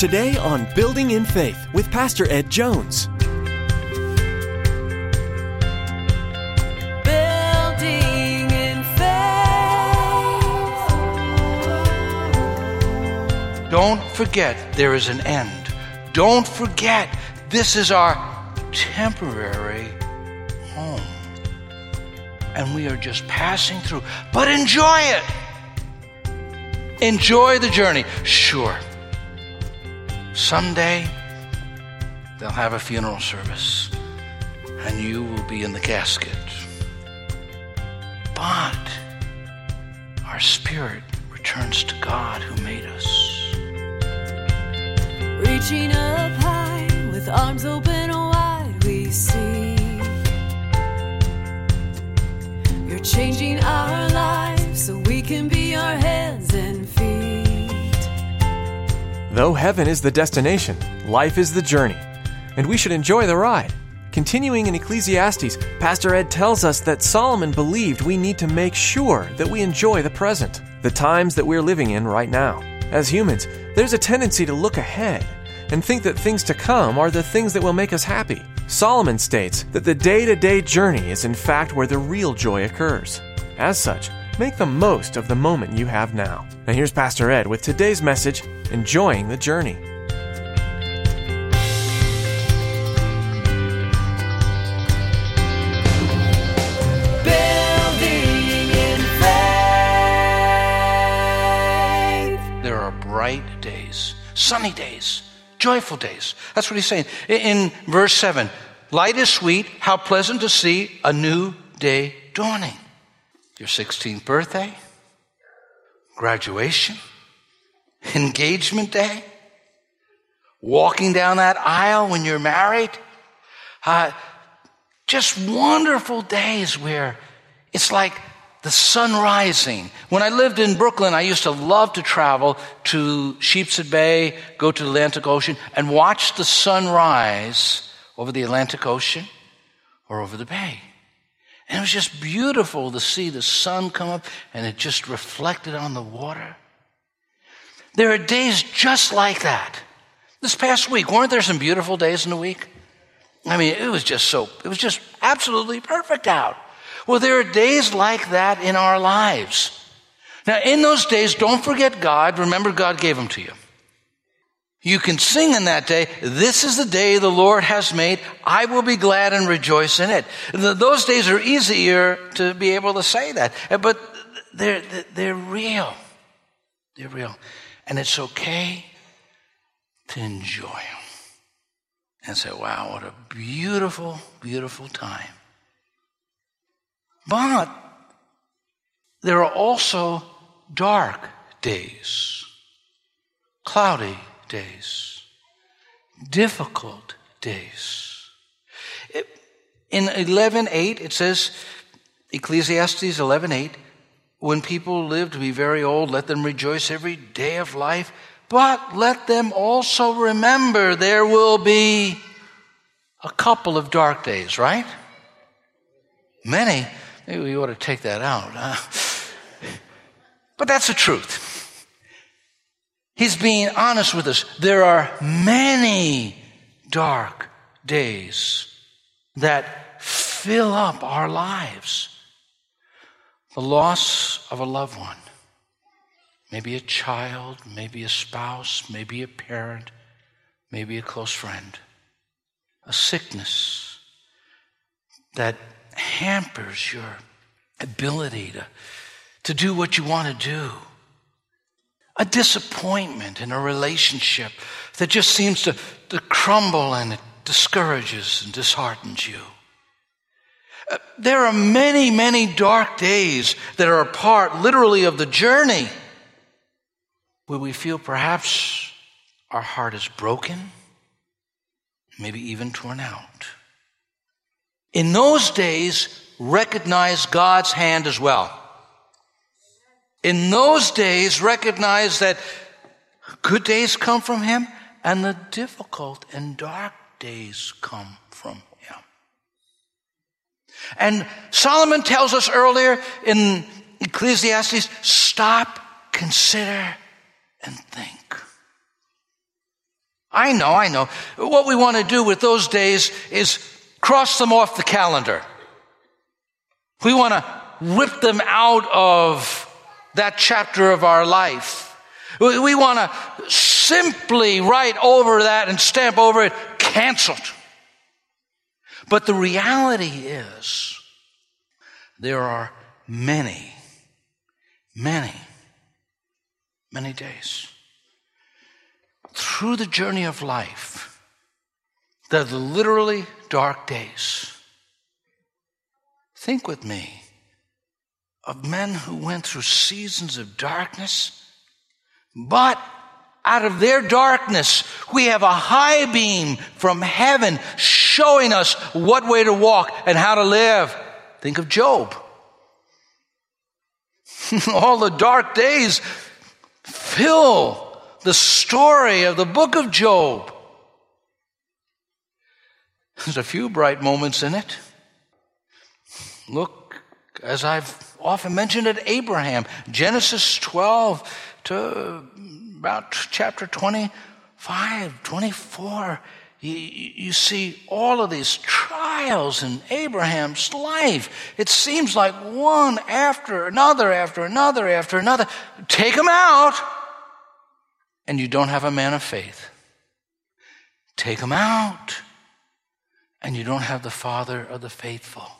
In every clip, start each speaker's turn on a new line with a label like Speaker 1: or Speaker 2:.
Speaker 1: Today on Building in Faith with Pastor Ed Jones.
Speaker 2: Building in faith.
Speaker 3: Don't forget there is an end. Don't forget this is our temporary home. And we are just passing through. But enjoy it. Enjoy the journey. Sure. Someday they'll have a funeral service and you will be in the casket. But our spirit returns to God who made us.
Speaker 2: Reaching up high with arms open wide, we see you're changing our
Speaker 1: Though heaven is the destination, life is the journey, and we should enjoy the ride. Continuing in Ecclesiastes, Pastor Ed tells us that Solomon believed we need to make sure that we enjoy the present, the times that we're living in right now. As humans, there's a tendency to look ahead and think that things to come are the things that will make us happy. Solomon states that the day to day journey is in fact where the real joy occurs. As such, make the most of the moment you have now. Now, here's Pastor Ed with today's message Enjoying the Journey.
Speaker 2: Building in faith.
Speaker 3: There are bright days, sunny days, joyful days. That's what he's saying. In, in verse 7, light is sweet, how pleasant to see a new day dawning. Your 16th birthday, graduation, engagement day, walking down that aisle when you're married. Uh, just wonderful days where it's like the sun rising. When I lived in Brooklyn, I used to love to travel to Sheepshead Bay, go to the Atlantic Ocean, and watch the sun rise over the Atlantic Ocean or over the bay. And it was just beautiful to see the sun come up and it just reflected on the water. There are days just like that. This past week, weren't there some beautiful days in the week? I mean, it was just so, it was just absolutely perfect out. Well, there are days like that in our lives. Now, in those days, don't forget God. Remember, God gave them to you. You can sing in that day, This is the day the Lord has made. I will be glad and rejoice in it. Those days are easier to be able to say that, Uh, but they're, they're real. They're real. And it's okay to enjoy them and say, wow, what a beautiful, beautiful time. But there are also dark days, cloudy days, difficult days. It- In 11:8 it says Ecclesiastes 11:8 when people live to be very old let them rejoice every day of life but let them also remember there will be a couple of dark days, right? Many. Maybe we ought to take that out. huh? But that's the truth. He's being honest with us. There are many dark days that fill up our lives. The loss of a loved one, maybe a child, maybe a spouse, maybe a parent, maybe a close friend, a sickness that hampers your ability to, to do what you want to do. A disappointment in a relationship that just seems to, to crumble and it discourages and disheartens you. Uh, There are many, many dark days that are a part, literally, of the journey where we feel perhaps our heart is broken, maybe even torn out. In those days, recognize God's hand as well. In those days, recognize that good days come from Him and the difficult and dark days come from Him. And Solomon tells us earlier in Ecclesiastes stop, consider, and think. I know, I know. What we want to do with those days is cross them off the calendar. We want to rip them out of that chapter of our life. We, we want to simply write over that and stamp over it, canceled. But the reality is, there are many, many, many days through the journey of life that are literally dark days. Think with me of men who went through seasons of darkness, but out of their darkness, we have a high beam from heaven showing us what way to walk and how to live. Think of Job. All the dark days fill the story of the book of Job. There's a few bright moments in it. Look, as I've often mentioned at Abraham, Genesis 12 to about chapter 25, 24. You, you, see all of these trials in Abraham's life. It seems like one after another, after another, after another. Take them out, and you don't have a man of faith. Take them out, and you don't have the father of the faithful.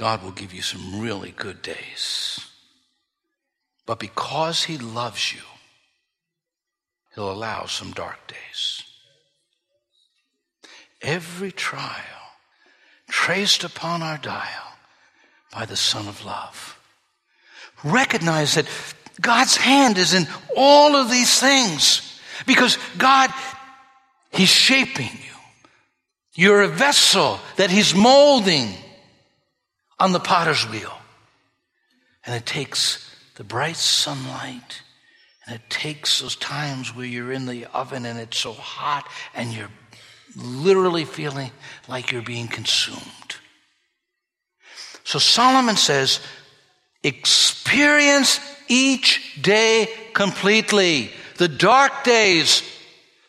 Speaker 3: God will give you some really good days. But because He loves you, He'll allow some dark days. Every trial traced upon our dial by the Son of Love. Recognize that God's hand is in all of these things because God, He's shaping you. You're a vessel that He's molding on the potter's wheel. And it takes the bright sunlight and it takes those times where you're in the oven and it's so hot and you're literally feeling like you're being consumed. So Solomon says, experience each day completely. The dark days,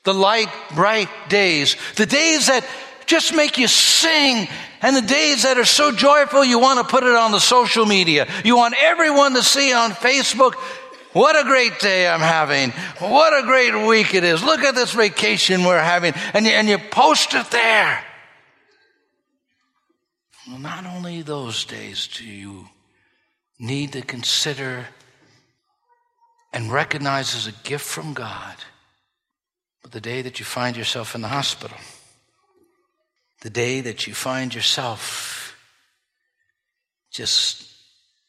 Speaker 3: the light, bright days, the days that just make you sing and the days that are so joyful, you want to put it on the social media. You want everyone to see on Facebook, what a great day I'm having. What a great week it is. Look at this vacation we're having. And you, and you post it there. Well, not only those days do you need to consider and recognize as a gift from God, but the day that you find yourself in the hospital the day that you find yourself just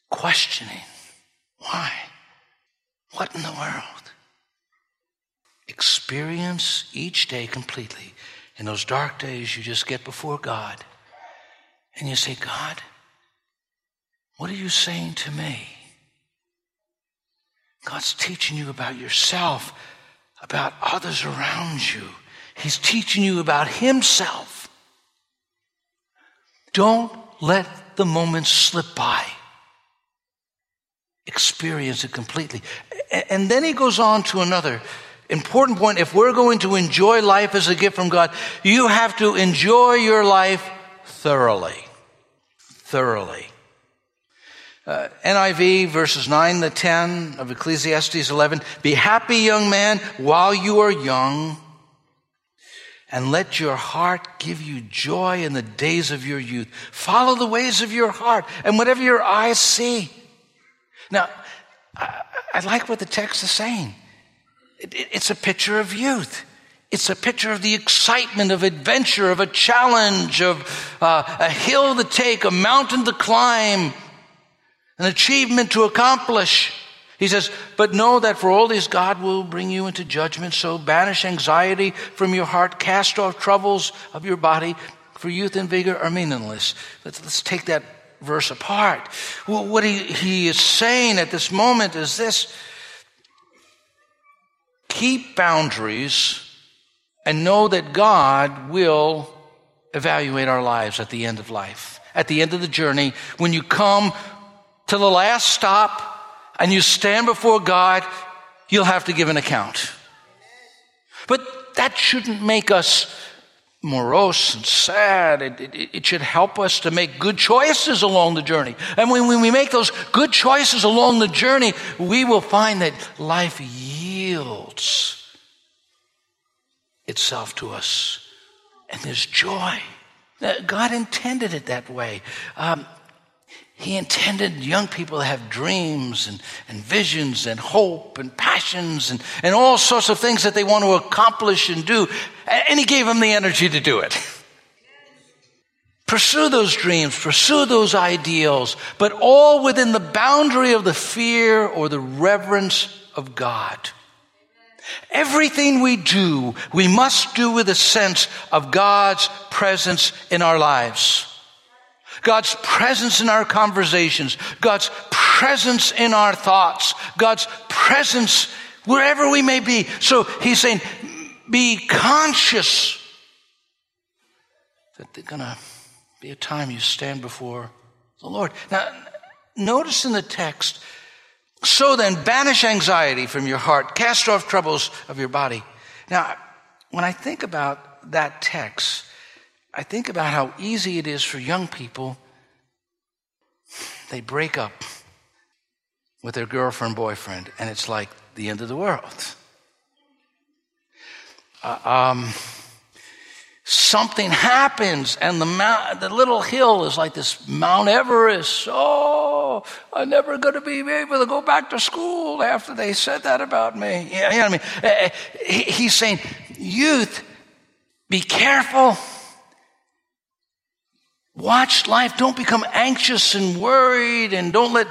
Speaker 3: questioning why? What in the world? Experience each day completely. In those dark days, you just get before God and you say, God, what are you saying to me? God's teaching you about yourself, about others around you. He's teaching you about Himself. Don't let the moments slip by. Experience it completely. And then he goes on to another important point. If we're going to enjoy life as a gift from God, you have to enjoy your life thoroughly. Thoroughly. Uh, NIV verses 9 to 10 of Ecclesiastes 11. Be happy, young man, while you are young and let your heart give you joy in the days of your youth. Follow the ways of your heart and whatever your eyes see. Now, I, I like what the text is saying. It, it, it's a picture of youth. It's a picture of the excitement of adventure, of a challenge, of uh, a hill to take, a mountain to climb, an achievement to accomplish. He says, But know that for all these God will bring you into judgment, so banish anxiety from your heart, cast off troubles of your body, for youth and vigor are meaningless. Let's, let's take that verse apart. Well, what he, he is saying at this moment is this keep boundaries and know that God will evaluate our lives at the end of life, at the end of the journey. When you come to the last stop, and you stand before God, you'll have to give an account. But that shouldn't make us morose and sad. It, it, it, should help us to make good choices along the journey. And when, when we make those good choices along the journey, we will find that life yields itself to us. And there's joy. God intended it that way. Um, he intended young people to have dreams and, and visions and hope and passions and, and all sorts of things that they want to accomplish and do. And He gave them the energy to do it. Pursue those dreams, pursue those ideals, but all within the boundary of the fear or the reverence of God. Everything we do, we must do with a sense of God's presence in our lives. God's presence in our conversations, God's presence in our thoughts, God's presence wherever we may be. So he's saying, be conscious that there's going to be a time you stand before the Lord. Now, notice in the text, so then banish anxiety from your heart, cast off troubles of your body. Now, when I think about that text, I think about how easy it is for young people. They break up with their girlfriend, boyfriend, and it's like the end of the world. Uh, um, something happens, and the, mount, the little hill is like this Mount Everest. Oh, I'm never going to be able to go back to school after they said that about me. You know what I mean? Uh, uh, he's saying, youth, be careful Watch life. Don't become anxious and worried and don't let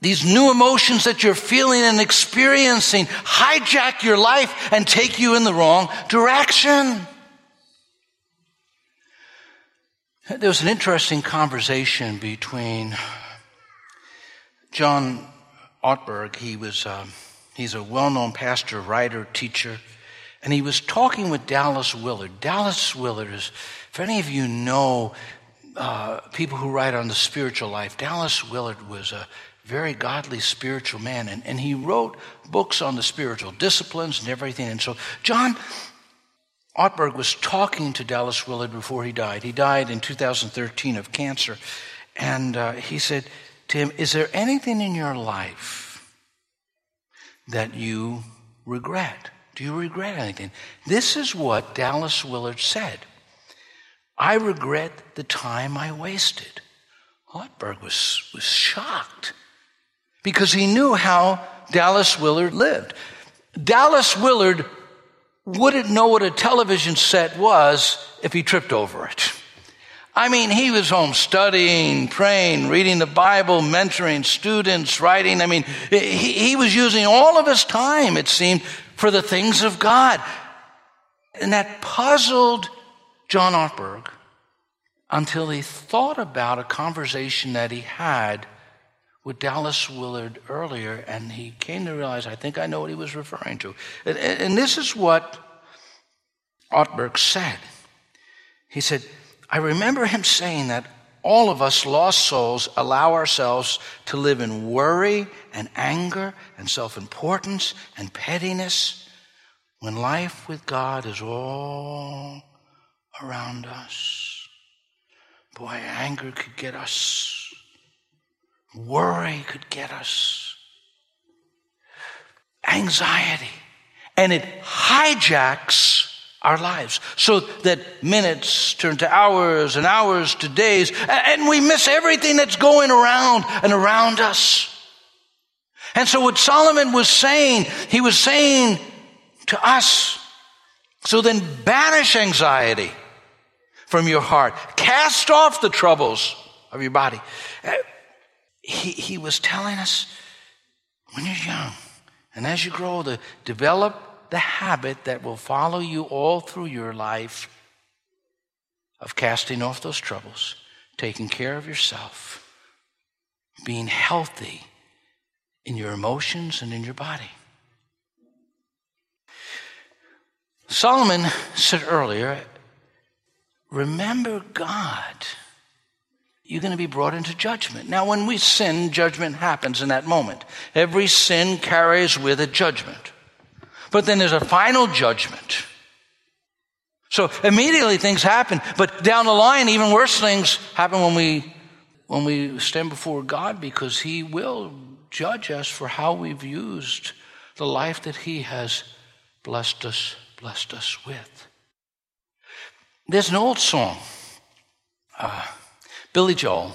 Speaker 3: these new emotions that you're feeling and experiencing hijack your life and take you in the wrong direction. There was an interesting conversation between John Ortberg. He was, um, he's a well-known pastor, writer, teacher, and he was talking with Dallas Willard. Dallas Willard is if any of you know uh, people who write on the spiritual life, Dallas Willard was a very godly spiritual man, and, and he wrote books on the spiritual disciplines and everything. And so John Ortberg was talking to Dallas Willard before he died. He died in 2013 of cancer. And uh, he said to him, Is there anything in your life that you regret? Do you regret anything? This is what Dallas Willard said. I regret the time I wasted. Ortberg was, was shocked because he knew how Dallas Willard lived. Dallas Willard wouldn't know what a television set was if he tripped over it. I mean, he was home studying, praying, reading the Bible, mentoring students, writing. I mean, he, he was using all of his time, it seemed, for the things of God. And that puzzled John Ortberg until he thought about a conversation that he had with Dallas Willard earlier, and he came to realize, I think I know what he was referring to. And, and this is what Ortberg said. He said, I remember him saying that all of us lost souls allow ourselves to live in worry and anger and self importance and pettiness when life with God is all around us. Boy, anger could get us, worry could get us, anxiety, and it hijacks our lives so that minutes turn to hours and hours to days, and we miss everything that's going around and around us. And so, what Solomon was saying, he was saying to us. So then banish anxiety from your heart. Cast off the troubles of your body. Uh, he, he was telling us when you're young and as you grow older, develop the habit that will follow you all through your life of casting off those troubles, taking care of yourself, being healthy in your emotions and in your body. Solomon said earlier, remember God. You're going to be brought into judgment. Now, when we sin, judgment happens in that moment. Every sin carries with it judgment. But then there's a final judgment. So immediately things happen, but down the line, even worse things happen when we, when we stand before God because He will judge us for how we've used the life that He has blessed us, blessed us with. There's an old song. Uh, Billy Joel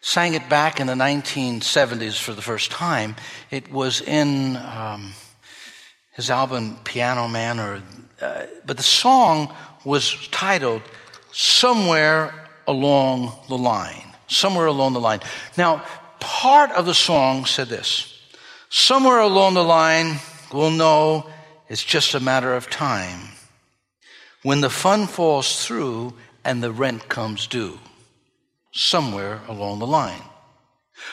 Speaker 3: sang it back in the 1970s for the first time. It was in um, his album Piano Man, or uh, but the song was titled "Somewhere Along the Line." Somewhere along the line. Now, part of the song said this: "Somewhere along the line, we'll know it's just a matter of time when the fun falls through and the rent comes due." Somewhere along the line.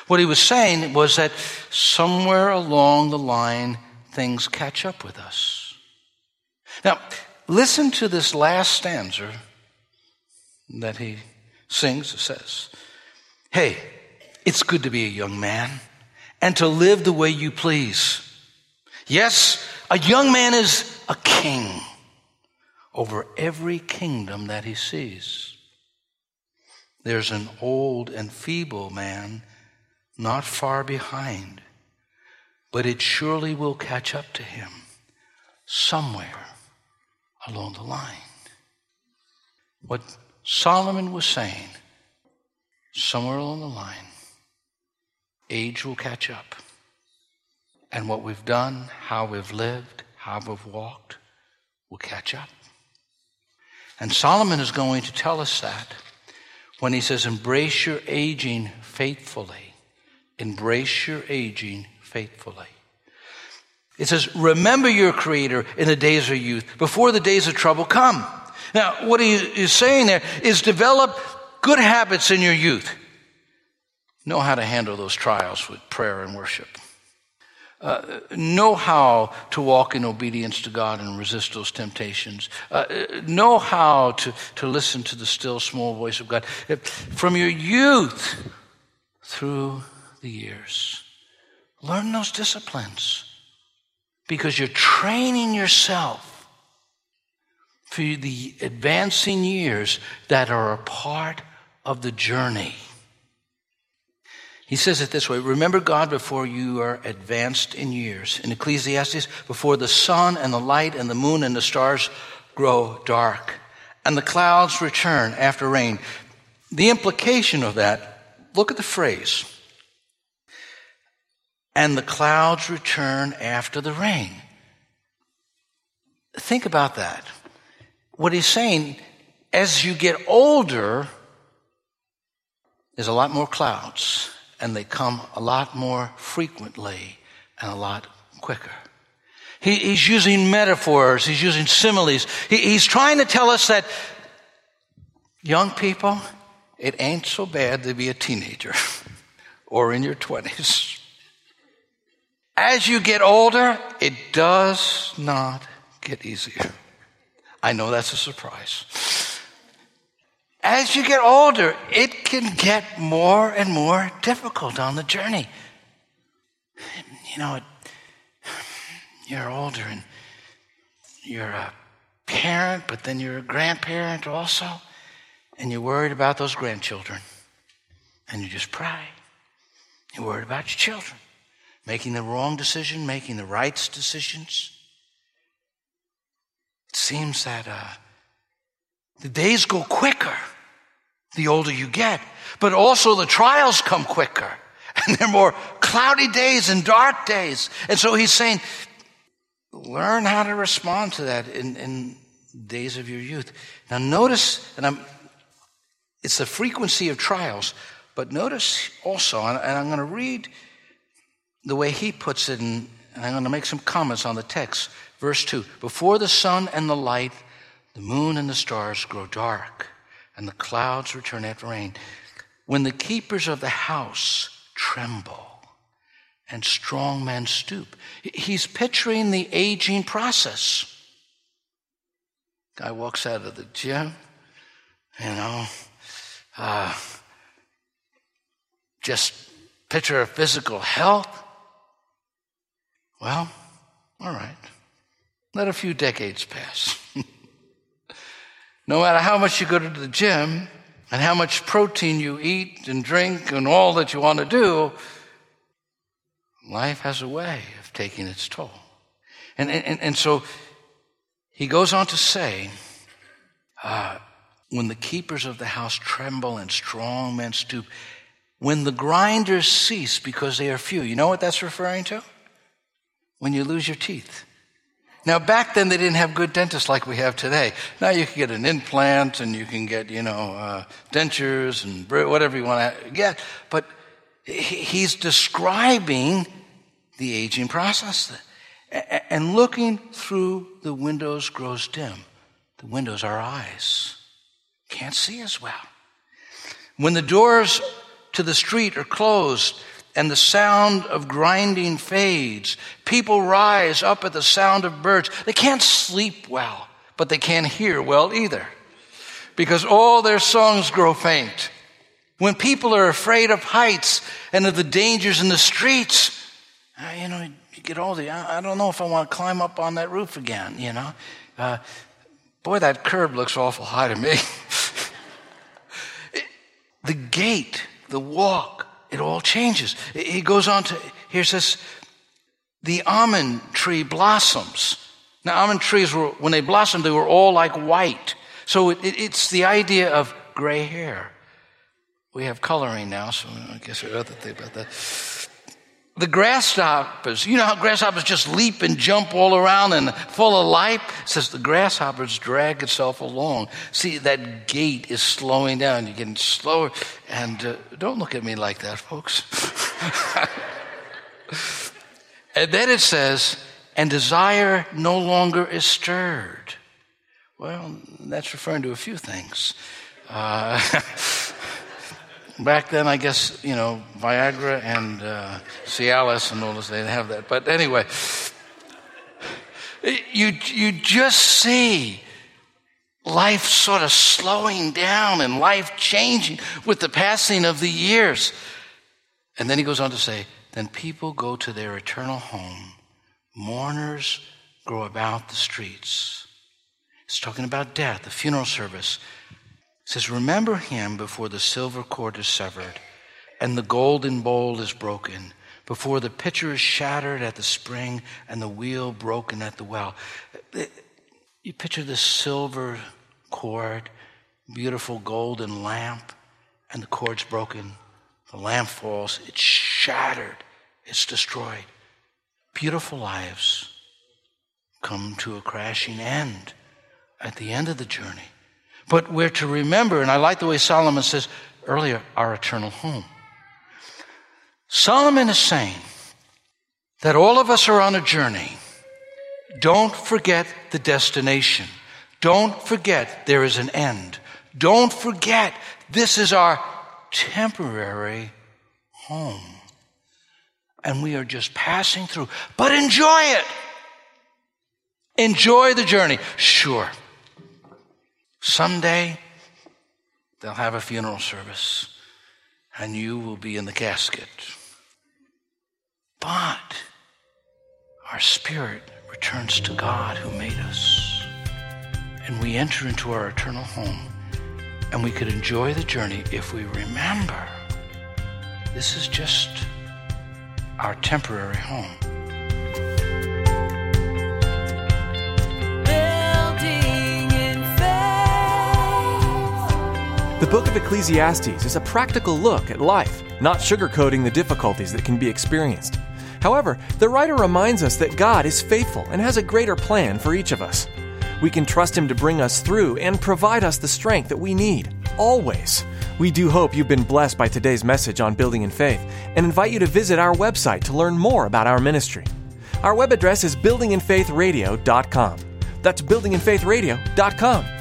Speaker 3: What he was saying was that somewhere along the line, things catch up with us. Now, listen to this last stanza that he sings. It says, Hey, it's good to be a young man and to live the way you please. Yes, a young man is a king over every kingdom that he sees. There's an old and feeble man not far behind but it surely will catch up to him somewhere along the line. What Solomon was saying, somewhere along the line, age will catch up. And what we've done, how we've lived, how we've walked, will catch up. And Solomon is going to tell us that when he says, Embrace your aging faithfully. Embrace your aging faithfully. It says, remember your creator in the days of youth, before the days of trouble come. Now, what he is saying there is develop good habits in your youth. Know how to handle those trials with prayer and worship. Uh, know how to walk in obedience to God and resist those temptations. Uh, know how to, to listen to the still small voice of God. From your youth through the years. Learn those disciplines because you're training yourself for the advancing years that are a part of the journey. He says it this way Remember God before you are advanced in years. In Ecclesiastes, before the sun and the light and the moon and the stars grow dark and the clouds return after rain. The implication of that, look at the phrase and the clouds return after the rain. Think about that. What he's saying, as you get older, there's a lot more clouds, and they come a lot more frequently and a lot quicker. He, he's using metaphors, he's using similes. He, he's trying to tell us that young people, it ain't so bad to be a teenager or in your 20s. As you get older, it does not get easier. I know that's a surprise. As you get older, it can get more and more difficult on the journey. You know, you're older and you're a parent, but then you're a grandparent also, and you're worried about those grandchildren. And you just pray. You're worried about your children making the wrong decision, making the right decisions. It seems that uh, the days go quicker the older you get, but also the trials come quicker. And they're more cloudy days and dark days. And so he's saying, learn how to respond to that in, in days of your youth. Now notice, and I'm, it's the frequency of trials, but notice also, and I'm going to read the way he puts it, and I'm going to make some comments on the text. Verse 2 Before the sun and the light, the moon and the stars grow dark, and the clouds return after rain. When the keepers of the house tremble and strong men stoop, he's picturing the aging process. Guy walks out of the gym, you know, uh, just picture of physical health well, all right. Let a few decades pass. no matter how much you go to the gym and how much protein you eat and drink and all that you want to do, life has a way of taking its toll. And, and, and so he goes on to say, uh, when the keepers of the house tremble and strong men stoop, when the grinders cease because they are few. You know what that's referring to? When you lose your teeth. Now, back then they didn't have good dentists like we have today. Now you can get an implant and you can get, you know, uh, dentures and whatever you want to get. But he's describing the aging process. And looking through the windows grows dim. The windows are eyes. Can't see as well. When the doors to the street are closed and the sound of grinding fades, people rise up at the sound of birds. They can't sleep well, but they can't hear well either because all their songs grow faint. When people are afraid of heights and of the dangers in the streets, uh, you know, you get older. I, don't know if I want to climb up on that roof again, you know. Uh, boy, that curb looks awful high to me. the gate, the walk, it all changes. He goes on to, here says, the almond tree blossoms. Now, almond trees were, when they blossomed, they were all like white. So it, it, it's the idea of gray hair. We have coloring now, so I guess have to think about that. The grasshoppers, you know how grasshoppers just leap and jump all around and full of life? It says the grasshoppers drag itself along. See, that gait is slowing down. You're getting slower. And uh, don't look at me like that, folks. and then it says, and desire no longer is stirred. Well, that's referring to a few things. Uh, Back then, I guess, you know, Viagra and uh, Cialis and all this, they didn't have that. But anyway, you, you just see life sort of slowing down and life changing with the passing of the years. And then he goes on to say, then people go to their eternal home. Mourners grow about the streets. He's talking about death, the funeral service says, Remember him before the silver cord is severed and the golden bowl is broken, before the pitcher is shattered at the spring and the wheel broken at the well. You picture this silver cord, beautiful golden lamp, and the cord's broken. The lamp falls, it's shattered, it's destroyed. Beautiful lives come to a crashing end at the end of the journey. But we're to remember, and I like the way Solomon says earlier, our eternal home. Solomon is saying that all of us are on a journey. Don't forget the destination. Don't forget there is an end. Don't forget this is our temporary home. And we are just passing through. But enjoy it. Enjoy the journey. Sure. Someday, they'll have a funeral service and you will be in the casket. But our spirit returns to God who made us. And we enter into our eternal home. And we could enjoy the journey if we remember this is just our temporary home.
Speaker 1: Book of Ecclesiastes is a practical look at life, not sugarcoating the difficulties that can be experienced. However, the writer reminds us that God is faithful and has a greater plan for each of us. We can trust Him to bring us through and provide us the strength that we need, always. We do hope you've been blessed by today's message on building in faith and invite you to visit our website to learn more about our ministry. Our web address is buildinginfaithradio.com. That's buildinginfaithradio.com.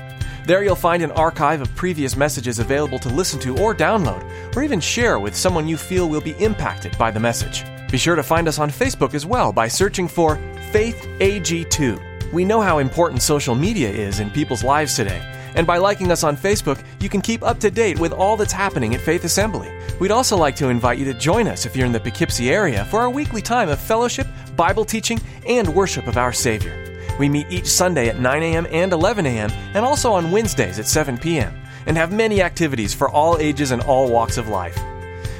Speaker 1: There you'll find an archive of previous messages available to listen to or download, or even share with someone you feel will be impacted by the message. Be sure to find us on Facebook as well by searching for Faith AG2. We know how important social media is in people's lives today, and by liking us on Facebook, you can keep up to date with all that's happening at Faith Assembly. We'd also like to invite you to join us if you're in the Poughkeepsie area for our weekly time of fellowship, Bible teaching, and worship of our Savior. We meet each Sunday at 9 a.m. and 11 a.m., and also on Wednesdays at 7 p.m., and have many activities for all ages and all walks of life.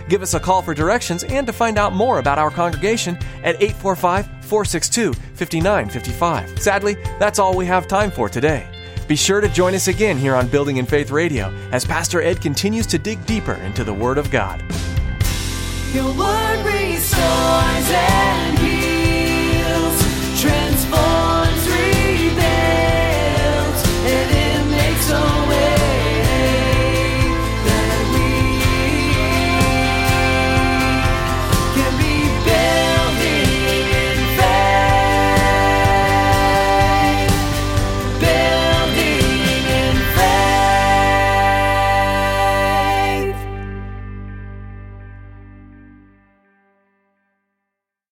Speaker 1: Give us a call for directions and to find out more about our congregation at 845 462 5955. Sadly, that's all we have time for today. Be sure to join us again here on Building in Faith Radio as Pastor Ed continues to dig deeper into the Word of God.
Speaker 2: Your word restores.